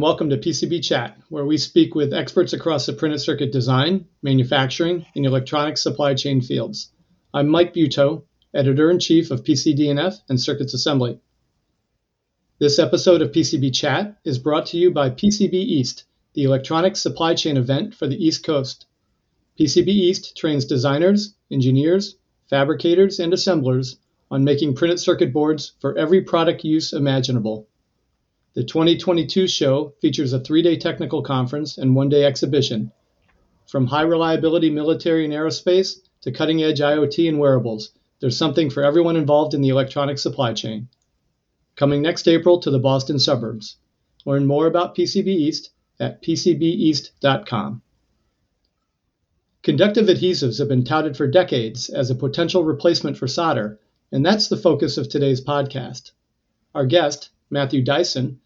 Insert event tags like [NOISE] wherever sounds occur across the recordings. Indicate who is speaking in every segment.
Speaker 1: and welcome to PCB Chat, where we speak with experts across the printed circuit design, manufacturing, and electronics supply chain fields. I'm Mike Buetow, editor in chief of PCD&F and Circuits Assembly. This episode of PCB Chat is brought to you by PCB East, the electronics supply chain event for the East Coast. PCB East trains designers, engineers, fabricators, and assemblers on making printed circuit boards for every product use imaginable. The 2022 show features a three day technical conference and one day exhibition. From high reliability military and aerospace to cutting edge IoT and wearables, there's something for everyone involved in the electronic supply chain. Coming next April to the Boston suburbs. Learn more about PCB East at pcbeast.com. Conductive adhesives have been touted for decades as a potential replacement for solder, and that's the focus of today's podcast. Our guest, Matthew Dyson,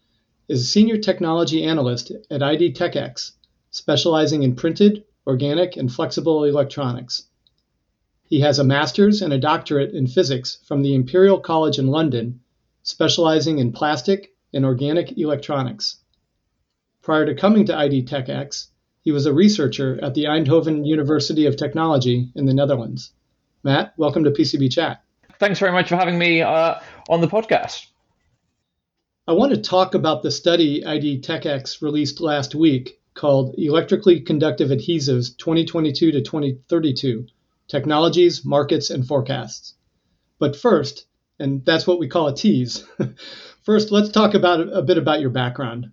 Speaker 1: is a senior technology analyst at IDTechEx, specializing in printed, organic, and flexible electronics. He has a master's and a doctorate in physics from the Imperial College in London, specializing in plastic and organic electronics. Prior to coming to IDTechEx, he was a researcher at the Eindhoven University of Technology in the Netherlands. Matt, welcome to PCB Chat.
Speaker 2: Thanks very much for having me uh, on the podcast.
Speaker 1: I want to talk about the study IDTechEx released last week called Electrically Conductive Adhesives 2022 to 2032 Technologies, Markets, and Forecasts. But first, and that's what we call a tease, [LAUGHS] first, let's talk about a bit about your background.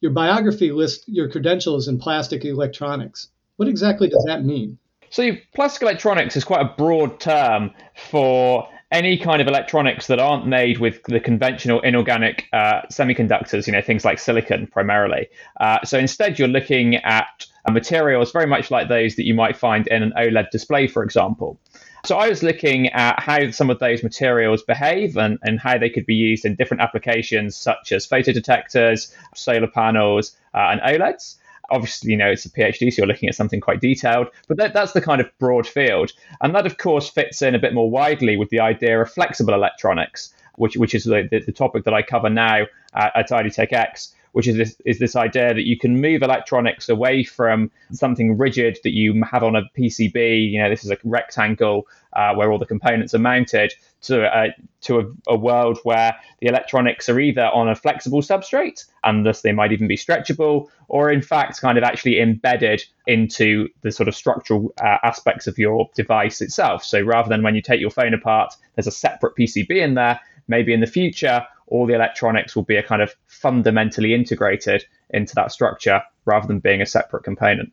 Speaker 1: Your biography lists your credentials in plastic electronics. What exactly does that mean?
Speaker 2: So, plastic electronics is quite a broad term for any kind of electronics that aren't made with the conventional inorganic uh, semiconductors, you know, things like silicon primarily. Uh, so instead, you're looking at uh, materials very much like those that you might find in an OLED display, for example. So I was looking at how some of those materials behave and, and how they could be used in different applications such as photodetectors, solar panels, uh, and OLEDs obviously, you know, it's a PhD, so you're looking at something quite detailed, but that, that's the kind of broad field. And that, of course, fits in a bit more widely with the idea of flexible electronics, which, which is the, the, the topic that I cover now at, at IDTechEx which is this, is this idea that you can move electronics away from something rigid that you have on a PCB. You know, this is a rectangle uh, where all the components are mounted to a, to a, a, world where the electronics are either on a flexible substrate and thus they might even be stretchable, or in fact, kind of actually embedded into the sort of structural uh, aspects of your device itself. So rather than when you take your phone apart, there's a separate PCB in there. Maybe in the future, all the electronics will be a kind of fundamentally integrated into that structure rather than being a separate component.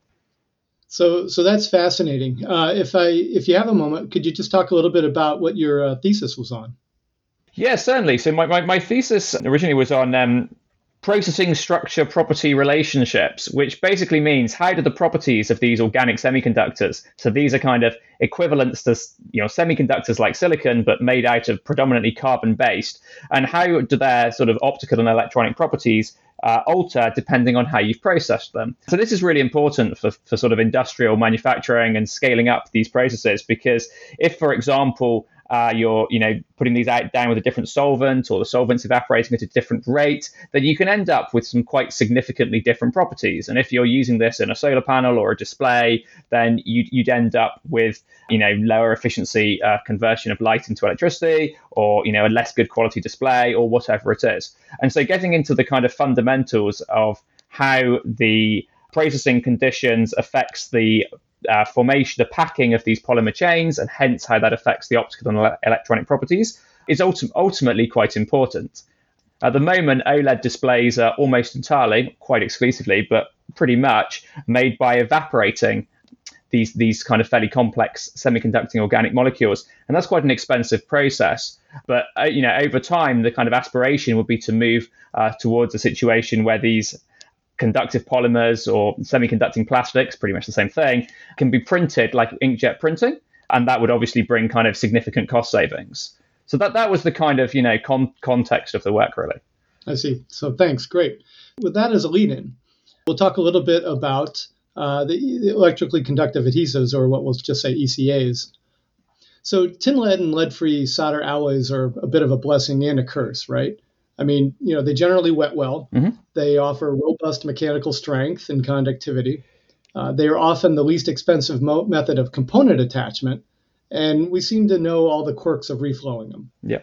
Speaker 1: So, so that's fascinating. Uh, if I, if you have a moment, could you just talk a little bit about what your uh, thesis was on?
Speaker 2: Yeah, certainly. So my, my, my thesis originally was on um, processing structure property relationships, which basically means how do the properties of these organic semiconductors, so these are kind of equivalents to you know semiconductors like silicon but made out of predominantly carbon based, and how do their sort of optical and electronic properties uh, alter depending on how you've processed them. So this is really important for, for sort of industrial manufacturing and scaling up these processes because if, for example, uh, you're you know putting these out down with a different solvent or the solvent's evaporating at a different rate, then you can end up with some quite significantly different properties. And if you're using this in a solar panel or a display, then you'd, you'd end up with you know lower efficiency uh, conversion of light into electricity, or you know a less good quality display, or whatever it is. And so getting into the kind of fundamentals of how the processing conditions affects the uh, formation, the packing of these polymer chains, and hence how that affects the optical and ele- electronic properties, is ulti- ultimately quite important. At the moment, OLED displays are almost entirely, quite exclusively, but pretty much made by evaporating these these kind of fairly complex semiconducting organic molecules, and that's quite an expensive process. But uh, you know, over time, the kind of aspiration would be to move uh, towards a situation where these conductive polymers or semiconducting plastics, pretty much the same thing, can be printed like inkjet printing, and that would obviously bring kind of significant cost savings. So that that was the kind of you know con- context of the work really.
Speaker 1: I see. So thanks, great. With that as a lead-in, we'll talk a little bit about uh, the, the electrically conductive adhesives, or what we'll just say ECAs. So tin lead and lead-free solder alloys are a bit of a blessing and a curse, right? I mean, you know, they generally wet well.
Speaker 2: Mhm.
Speaker 1: They offer robust mechanical strength and conductivity. Uh, they are often the least expensive mo- method of component attachment, and we seem to know all the quirks of reflowing them.
Speaker 2: Yeah.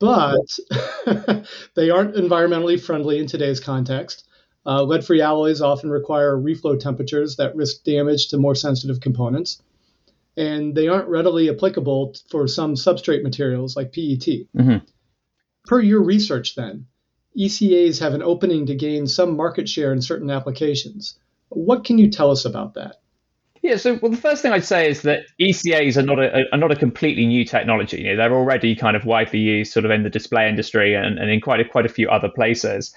Speaker 1: But [LAUGHS] they aren't environmentally friendly in today's context. Uh, lead free alloys often require reflow temperatures that risk damage to more sensitive components. And they aren't readily applicable for some substrate materials like PET.
Speaker 2: Mhm.
Speaker 1: Per your research, then, ECAs have an opening to gain some market share in certain applications. What can you tell us about that?
Speaker 2: Yeah, so well, the first thing I'd say is that ECAs are not a are not a completely new technology. You know, they're already kind of widely used, sort of in the display industry and, and in quite a, quite a few other places.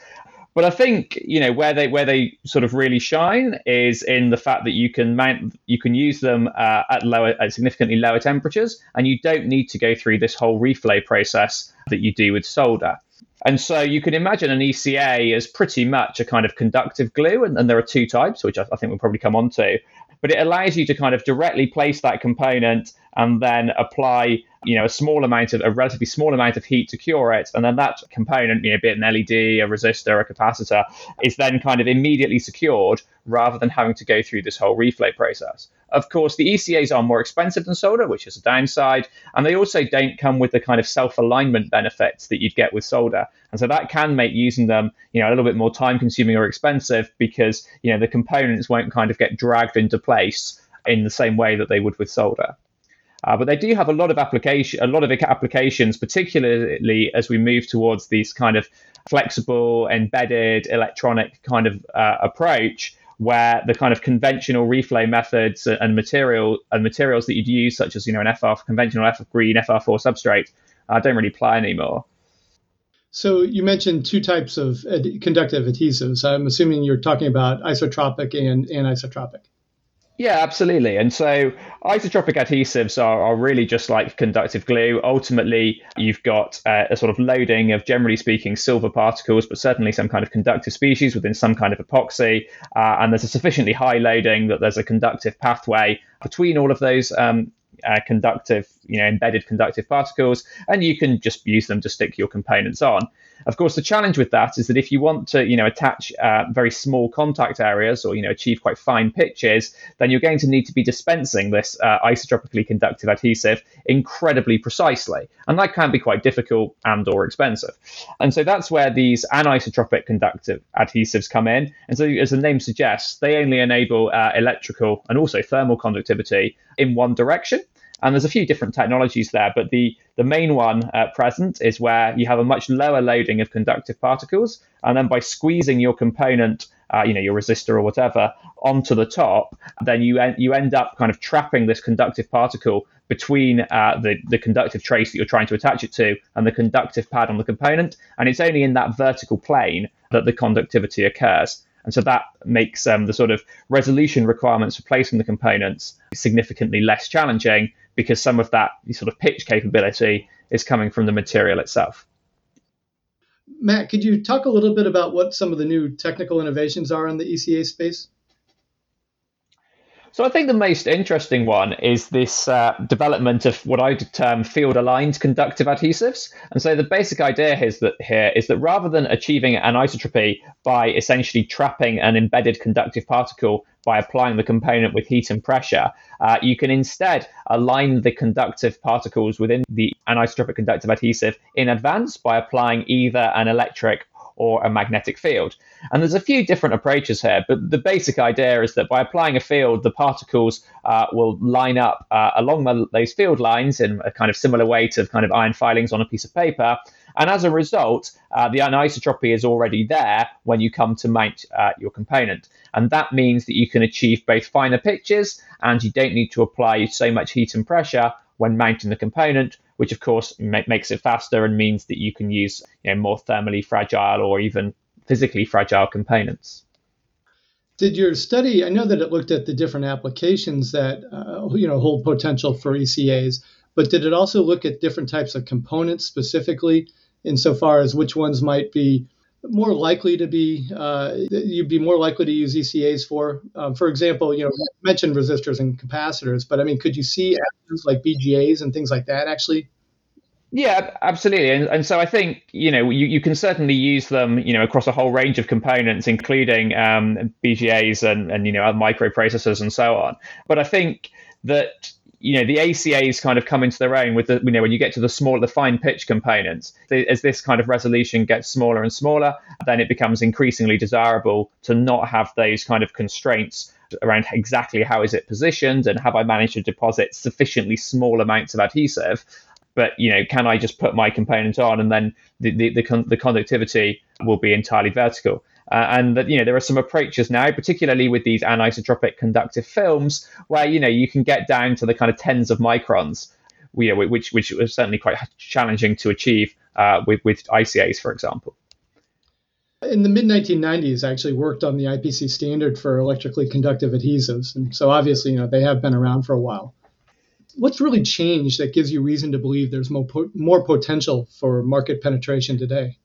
Speaker 2: But I think you know where they where they sort of really shine is in the fact that you can mount you can use them uh, at lower at significantly lower temperatures, and you don't need to go through this whole reflow process that you do with solder. And so you can imagine an ECA as pretty much a kind of conductive glue, and, and there are two types, which I, I think we'll probably come on to. But it allows you to kind of directly place that component and then apply, you know, a small amount of a relatively small amount of heat to cure it, and then that component, you know, be it an LED, a resistor, a capacitor, is then kind of immediately secured rather than having to go through this whole reflow process. Of course, the ECAs are more expensive than solder, which is a downside, and they also don't come with the kind of self-alignment benefits that you'd get with solder. And so that can make using them, you know, a little bit more time-consuming or expensive because, you know, the components won't kind of get dragged into place in the same way that they would with solder. Uh, but they do have a lot of application, a lot of applications, particularly as we move towards these kind of flexible, embedded, electronic kind of uh, approach, where the kind of conventional reflow methods and material and materials that you'd use, such as you know an FR conventional FR green FR4 substrate, uh, don't really apply anymore.
Speaker 1: So you mentioned two types of ad- conductive adhesives. I'm assuming you're talking about isotropic and anisotropic.
Speaker 2: Yeah, absolutely. And so isotropic adhesives are, are really just like conductive glue. Ultimately, you've got uh, a sort of loading of, generally speaking, silver particles, but certainly some kind of conductive species within some kind of epoxy. Uh, and there's a sufficiently high loading that there's a conductive pathway between all of those um, uh, conductive, you know, embedded conductive particles, and you can just use them to stick your components on. Of course, the challenge with that is that if you want to, you know, attach uh, very small contact areas or you know achieve quite fine pitches, then you're going to need to be dispensing this uh, isotropically conductive adhesive incredibly precisely, and that can be quite difficult and/or expensive. And so that's where these anisotropic conductive adhesives come in. And so, as the name suggests, they only enable uh, electrical and also thermal conductivity in one direction. And there's a few different technologies there, but the, the main one uh, present is where you have a much lower loading of conductive particles. And then by squeezing your component, uh, you know, your resistor or whatever, onto the top, then you, en- you end up kind of trapping this conductive particle between uh, the, the conductive trace that you're trying to attach it to and the conductive pad on the component. And it's only in that vertical plane that the conductivity occurs. And so that makes um, the sort of resolution requirements for placing the components significantly less challenging because some of that sort of pitch capability is coming from the material itself.
Speaker 1: Matt, could you talk a little bit about what some of the new technical innovations are in the ECA space?
Speaker 2: So I think the most interesting one is this uh, development of what I term field-aligned conductive adhesives. And so the basic idea is that here is that rather than achieving anisotropy by essentially trapping an embedded conductive particle by applying the component with heat and pressure, uh, you can instead align the conductive particles within the anisotropic conductive adhesive in advance by applying either an electric or a magnetic field. And there's a few different approaches here, but the basic idea is that by applying a field, the particles uh, will line up uh, along the, those field lines in a kind of similar way to kind of iron filings on a piece of paper. And as a result, uh, the anisotropy is already there when you come to mount uh, your component. And that means that you can achieve both finer pitches and you don't need to apply so much heat and pressure when mounting the component, which of course ma- makes it faster and means that you can use you know, more thermally fragile or even physically fragile components.
Speaker 1: Did your study? I know that it looked at the different applications that uh, you know hold potential for ECAs, but did it also look at different types of components specifically, insofar as which ones might be more likely to be uh, you'd be more likely to use ECAs for? Um, for example, you know, mentioned resistors and capacitors, but I mean, could you see like BGAs and things like that actually
Speaker 2: Yeah, absolutely. And, and so I think, you know, you, you can certainly use them, you know, across a whole range of components, including um, BGAs and, and, you know, other microprocessors and so on. But I think that, you know, the ACAs kind of come into their own with the, you know, when you get to the small, the fine pitch components, as this kind of resolution gets smaller and smaller, then it becomes increasingly desirable to not have those kind of constraints around exactly how is it positioned and have I managed to deposit sufficiently small amounts of adhesive but you know, can I just put my component on and then the the, the, con- the conductivity will be entirely vertical? Uh, and that you know there are some approaches now, particularly with these anisotropic conductive films, where you know you can get down to the kind of tens of microns, you know, which which was certainly quite challenging to achieve uh, with with ICAs, for example.
Speaker 1: In the mid 1990s, I actually worked on the IPC standard for electrically conductive adhesives, and so obviously, you know, they have been around for a while what's really changed that gives you reason to believe there's more po- more potential for market penetration today?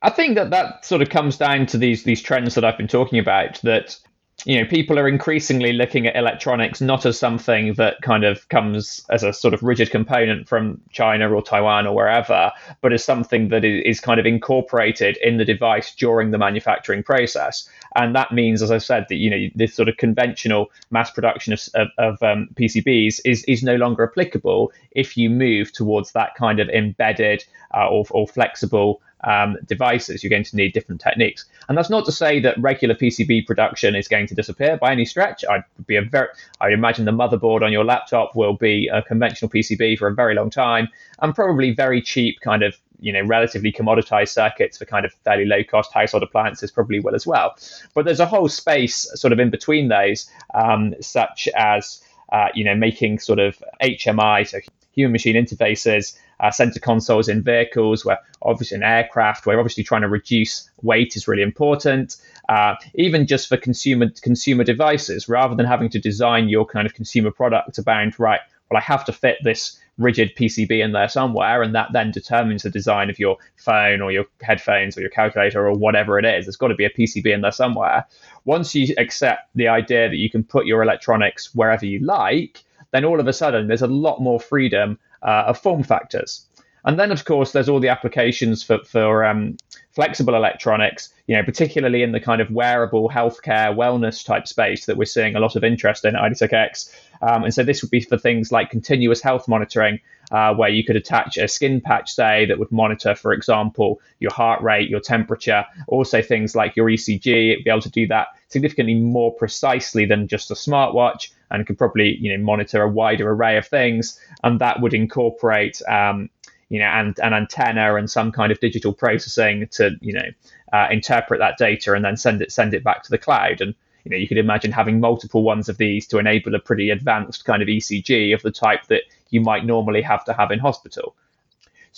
Speaker 2: I think that that sort of comes down to these these trends that I've been talking about. That you know people are increasingly looking at electronics not as something that kind of comes as a sort of rigid component from China or Taiwan or wherever, but as something that is kind of incorporated in the device during the manufacturing process. And that means, as I said, that you know this sort of conventional mass production of, of, of um, PCBs is is no longer applicable if you move towards that kind of embedded uh, or, or flexible um, devices, you're going to need different techniques. And that's not to say that regular PCB production is going to disappear by any stretch. I'd be a very, I imagine the motherboard on your laptop will be a conventional PCB for a very long time, and probably very cheap, kind of you know relatively commoditized circuits for kind of fairly low cost household appliances probably will as well. But there's a whole space sort of in between those, um, such as uh, you know making sort of HMI, so human machine interfaces, uh, center consoles in vehicles, where obviously in aircraft, where obviously trying to reduce weight is really important. Uh, even just for consumer consumer devices, rather than having to design your kind of consumer product about right, well, I have to fit this rigid PCB in there somewhere, and that then determines the design of your phone or your headphones or your calculator or whatever it is. There's got to be a PCB in there somewhere. Once you accept the idea that you can put your electronics wherever you like, then all of a sudden there's a lot more freedom uh, of form factors. And then, of course, there's all the applications for, for um, flexible electronics, you know, particularly in the kind of wearable healthcare wellness type space that we're seeing a lot of interest in at IDTechEx. Um, and so this would be for things like continuous health monitoring, uh, where you could attach a skin patch, say, that would monitor, for example, your heart rate, your temperature, also things like your ECG. It'd be able to do that significantly more precisely than just a smartwatch and could probably, you know, monitor a wider array of things. And that would incorporate um, you know, and an antenna and some kind of digital processing to, you know, uh, interpret that data and then send it send it back to the cloud. And you know, you could imagine having multiple ones of these to enable a pretty advanced kind of ECG of the type that you might normally have to have in hospital.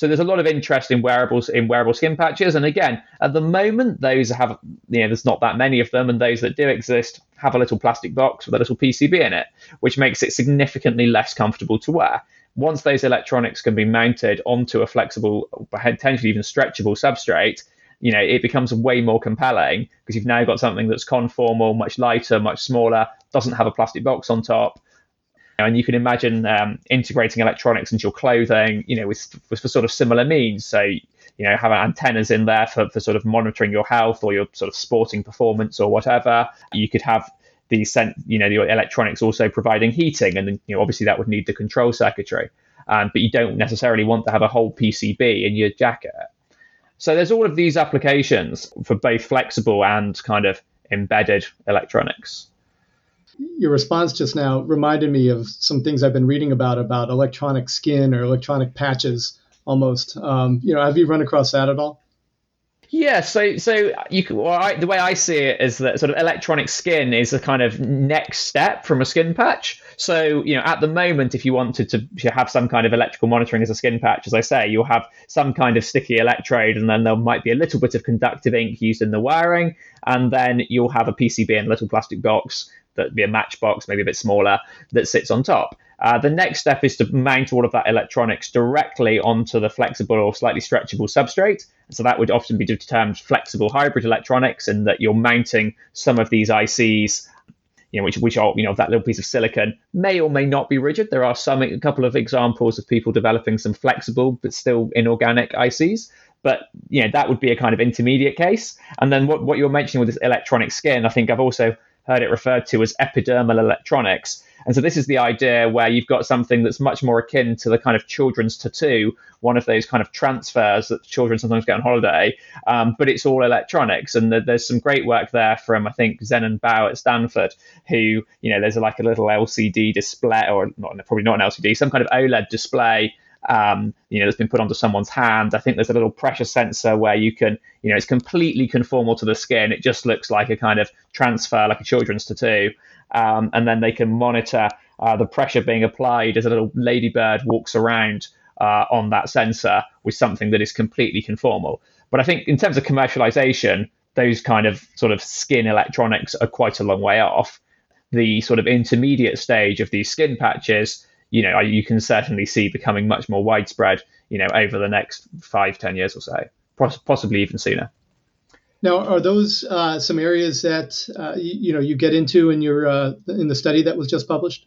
Speaker 2: So there's a lot of interest in wearables in wearable skin patches, and again, at the moment, those have you know there's not that many of them, and those that do exist have a little plastic box with a little PCB in it, which makes it significantly less comfortable to wear once those electronics can be mounted onto a flexible, potentially even stretchable substrate, you know, it becomes way more compelling because you've now got something that's conformal, much lighter, much smaller, doesn't have a plastic box on top. And you can imagine um, integrating electronics into your clothing, you know, with, with for sort of similar means. So, you know, have antennas in there for, for sort of monitoring your health or your sort of sporting performance or whatever. You could have the sent, you know, the electronics also providing heating, and you know, obviously that would need the control circuitry. Um, but you don't necessarily want to have a whole PCB in your jacket. So there's all of these applications for both flexible and kind of embedded electronics.
Speaker 1: Your response just now reminded me of some things I've been reading about about electronic skin or electronic patches almost. Um, you know, have you run across that at all?
Speaker 2: Yeah, so so you well, I, the way I see it is that sort of electronic skin is a kind of next step from a skin patch. So you know, at the moment, if you wanted to have some kind of electrical monitoring as a skin patch, as I say, you'll have some kind of sticky electrode, and then there might be a little bit of conductive ink used in the wiring, and then you'll have a PCB in a little plastic box that'd be a matchbox, maybe a bit smaller, that sits on top. Uh, the next step is to mount all of that electronics directly onto the flexible or slightly stretchable substrate. So that would often be termed flexible hybrid electronics, and that you're mounting some of these ICs you know, which which are you know that little piece of silicon may or may not be rigid. There are some a couple of examples of people developing some flexible but still inorganic ICs. But you know that would be a kind of intermediate case. And then what what you're mentioning with this electronic skin, I think I've also heard it referred to as epidermal electronics. And so this is the idea where you've got something that's much more akin to the kind of children's tattoo, one of those kind of transfers that children sometimes get on holiday, um, but it's all electronics. And there's some great work there from, I think, Zhenan Bao at Stanford, who, you know, there's like a little LCD display, or not, probably not an LCD, some kind of OLED display um, you know, that's been put onto someone's hand. I think there's a little pressure sensor where you can, you know, it's completely conformal to the skin. It just looks like a kind of transfer, like a children's tattoo. Um, and then they can monitor uh, the pressure being applied as a little ladybird walks around uh, on that sensor with something that is completely conformal. But I think in terms of commercialization, those kind of sort of skin electronics are quite a long way off. The sort of intermediate stage of these skin patches you know, you can certainly see becoming much more widespread, you know, over the next five, ten years or so, possibly even sooner.
Speaker 1: Now, are those uh, some areas that uh, you, you, know you get into in your uh, in the study that was just published?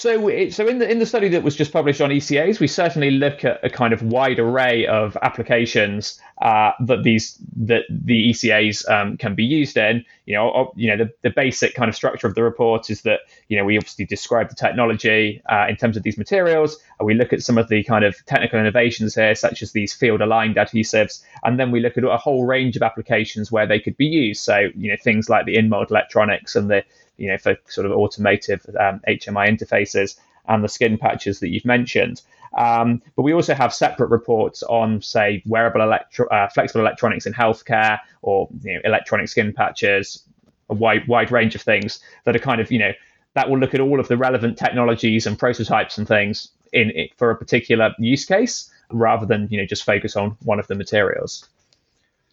Speaker 2: So, so in the in the study that was just published on ECAs, we certainly look at a kind of wide array of applications uh, that these that the ECAs um, can be used in. You know, you know the, the basic kind of structure of the report is that you know we obviously describe the technology uh, in terms of these materials, and we look at some of the kind of technical innovations here, such as these field aligned adhesives, and then we look at a whole range of applications where they could be used. So you know things like the in mold electronics and the you know, for sort of automotive um, HMI interfaces and the skin patches that you've mentioned. Um, but we also have separate reports on, say, wearable electro- uh, flexible electronics in healthcare or you know, electronic skin patches, a wide wide range of things that are kind of you know that will look at all of the relevant technologies and prototypes and things in it for a particular use case rather than you know just focus on one of the materials.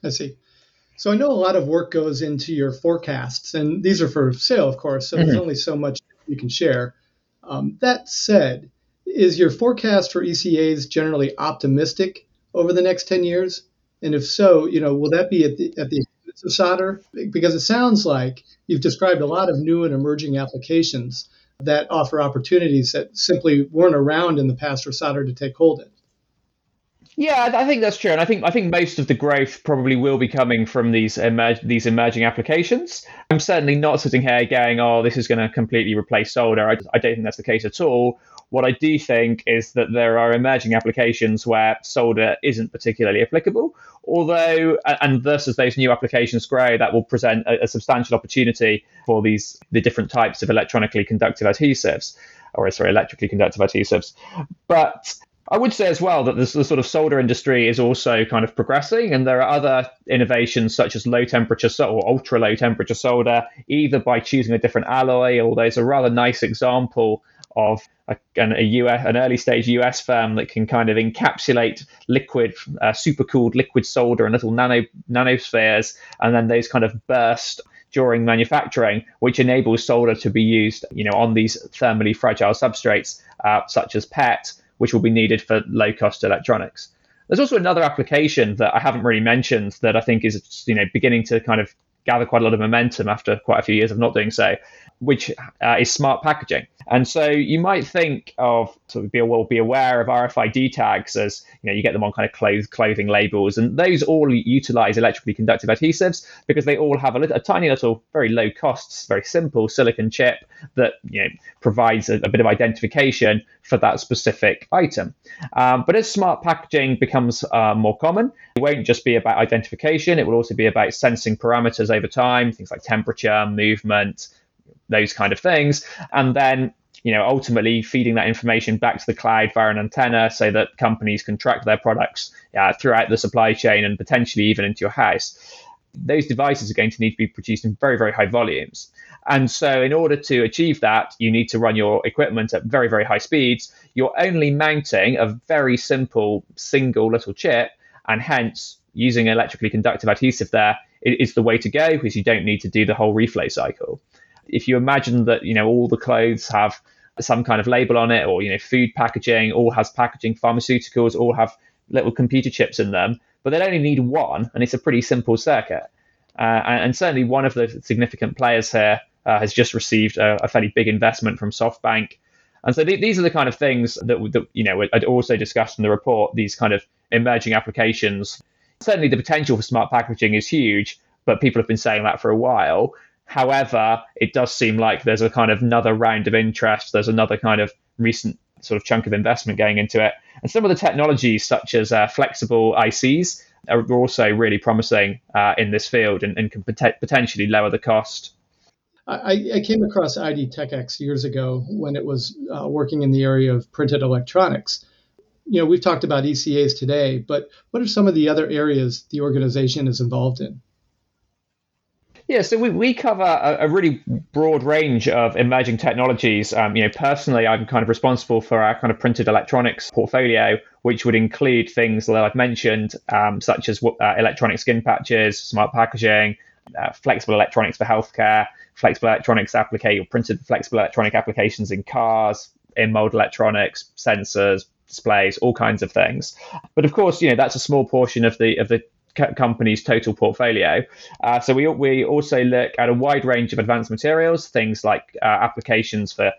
Speaker 1: I see. So I know a lot of work goes into your forecasts, and these are for sale, of course. So mm-hmm. there's only so much you can share. Um, that said, is your forecast for ECAs generally optimistic over the next 10 years? And if so, you know, will that be at the at the expense of solder? Because it sounds like you've described a lot of new and emerging applications that offer opportunities that simply weren't around in the past for solder to take hold in.
Speaker 2: Yeah, I think that's true, and I think I think most of the growth probably will be coming from these emerg- these emerging applications. I'm certainly not sitting here going, "Oh, this is going to completely replace solder." I, I don't think that's the case at all. What I do think is that there are emerging applications where solder isn't particularly applicable, although, and thus as those new applications grow, that will present a, a substantial opportunity for these the different types of electronically conductive adhesives, or sorry, electrically conductive adhesives. But I would say as well that this, the sort of solder industry is also kind of progressing, and there are other innovations such as low temperature or ultra low temperature solder, either by choosing a different alloy, or there's a rather nice example of a, an, a US, an early stage US firm that can kind of encapsulate liquid, uh, supercooled liquid solder in little nano nanospheres, and then those kind of burst during manufacturing, which enables solder to be used, you know, on these thermally fragile substrates uh, such as PET which will be needed for low cost electronics. There's also another application that I haven't really mentioned that I think is you know beginning to kind of gather quite a lot of momentum after quite a few years of not doing so, which uh, is smart packaging. And so you might think of of be well be aware of RFID tags as you know you get them on kind of clothes, clothing labels, and those all utilize electrically conductive adhesives because they all have a, little, a tiny little, very low costs, very simple silicon chip that you know provides a, a bit of identification for that specific item. Um, but as smart packaging becomes uh, more common, it won't just be about identification; it will also be about sensing parameters over time, things like temperature, movement, those kind of things, and then you know ultimately feeding that information back to the cloud via an antenna so that companies can track their products uh, throughout the supply chain and potentially even into your house. Those devices are going to need to be produced in very very high volumes. And so in order to achieve that you need to run your equipment at very very high speeds. You're only mounting a very simple single little chip and hence using electrically conductive adhesive there is the way to go because you don't need to do the whole reflow cycle. If you imagine that you know all the clothes have some kind of label on it, or you know food packaging, all has packaging, pharmaceuticals all have little computer chips in them, but they only need one, and it's a pretty simple circuit. Uh, and, and, certainly one of the significant players here uh, has just received a, a, fairly big investment from SoftBank. And so th- these are the kind of things that, that you know I'd also discussed in the report. These kind of emerging applications. Certainly, the potential for smart packaging is huge, but people have been saying that for a while. However, it does seem like there's a kind of another round of interest. There's another kind of recent sort of chunk of investment going into it. And some of the technologies, such as uh, flexible ICs, are also really promising uh, in this field and, and can pot- potentially lower the cost.
Speaker 1: I, I, came across IDTechEx years ago when it was uh, working in the area of printed electronics. You know, we've talked about ECAs today, but what are some of the other areas the organization is involved in?
Speaker 2: Yeah, so we, we cover a, a really broad range of emerging technologies. Um, you know, personally, I'm kind of responsible for our kind of printed electronics portfolio, which would include things that I've mentioned, um, such as uh, electronic skin patches, smart packaging, uh, flexible electronics for healthcare, flexible electronics applicate or printed flexible electronic applications in cars, in mold electronics, sensors, displays, all kinds of things. But of course, you know that's a small portion of the of the company's total portfolio. Uh, so we we also look at a wide range of advanced materials, things like uh, applications for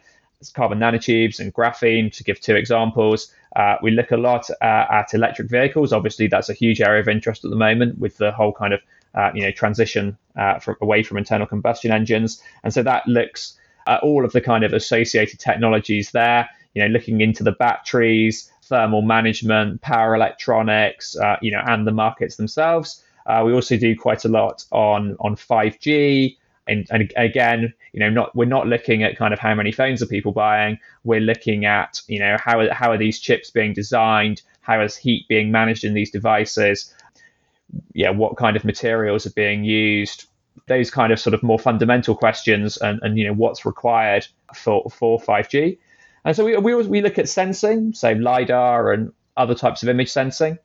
Speaker 2: carbon nanotubes and graphene, to give two examples. Uh, we look a lot uh, at electric vehicles. Obviously, that's a huge area of interest at the moment with the whole kind of uh, you know transition uh, from, away from internal combustion engines, and so that looks at all of the kind of associated technologies there. You know, looking into the batteries, thermal management, power electronics, uh, you know, and the markets themselves. Uh, we also do quite a lot on on 5G, and, and again, you know, not we're not looking at kind of how many phones are people buying. We're looking at you know how how are these chips being designed, how is heat being managed in these devices, yeah, what kind of materials are being used, those kind of sort of more fundamental questions, and, and you know what's required for for 5G. And so we, we, we look at sensing, so LiDAR and other types of image sensing.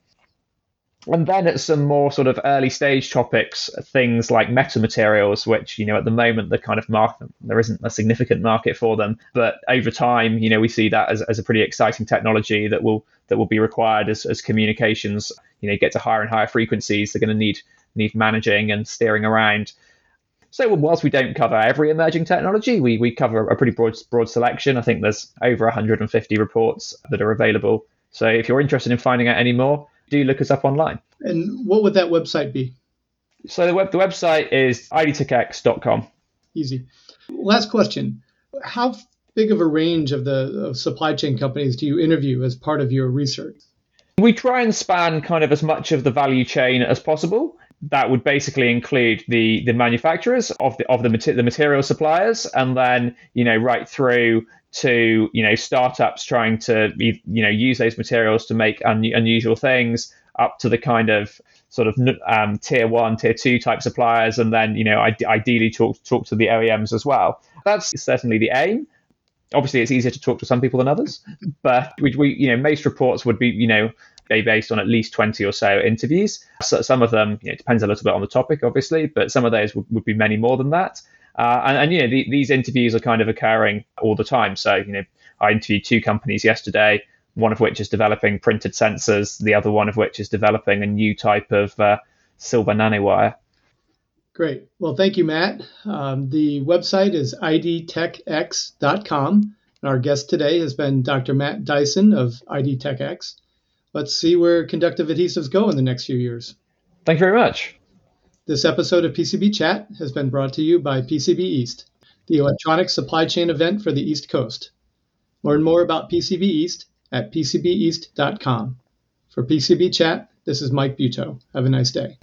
Speaker 2: And then at some more sort of early stage topics, things like metamaterials, which, you know, at the moment, the kind of market, there isn't a significant market for them. But over time, you know, we see that as, as a pretty exciting technology that will that will be required as, as communications, you know, get to higher and higher frequencies. They're going to need need managing and steering around. So whilst we don't cover every emerging technology, we, we cover a pretty broad broad selection. I think there's over 150 reports that are available. So if you're interested in finding out any more, do look us up online.
Speaker 1: And what would that website be?
Speaker 2: So the web the website is idtechex.com.
Speaker 1: Easy. Last question: How big of a range of the of supply chain companies do you interview as part of your research?
Speaker 2: We try and span kind of as much of the value chain as possible that would basically include the the manufacturers of the of the, the material suppliers, and then you know right through to you know startups trying to you know use those materials to make un- unusual things, up to the kind of sort of um, tier one, tier two type suppliers, and then you know ideally talk talk to the OEMs as well. That's certainly the aim. Obviously, it's easier to talk to some people than others, but we, we you know most reports would be you know they based on at least 20 or so interviews. So some of them, you know, it depends a little bit on the topic, obviously, but some of those would, would be many more than that. Uh, and, and, you know, the, these interviews are kind of occurring all the time. So, you know, I interviewed two companies yesterday, one of which is developing printed sensors, the other one of which is developing a new type of uh, silver nanowire.
Speaker 1: Great. Well, thank you, Matt. Um, the website is idtechex.com. And our guest today has been Dr. Matt Dyson of IDTechEx let's see where conductive adhesives go in the next few years.
Speaker 2: Thank you very much.
Speaker 1: This episode of PCB Chat has been brought to you by PCB East, the electronic supply chain event for the East Coast. Learn more about PCB East at pcbeast.com. For PCB Chat, this is Mike Buetow. Have a nice day.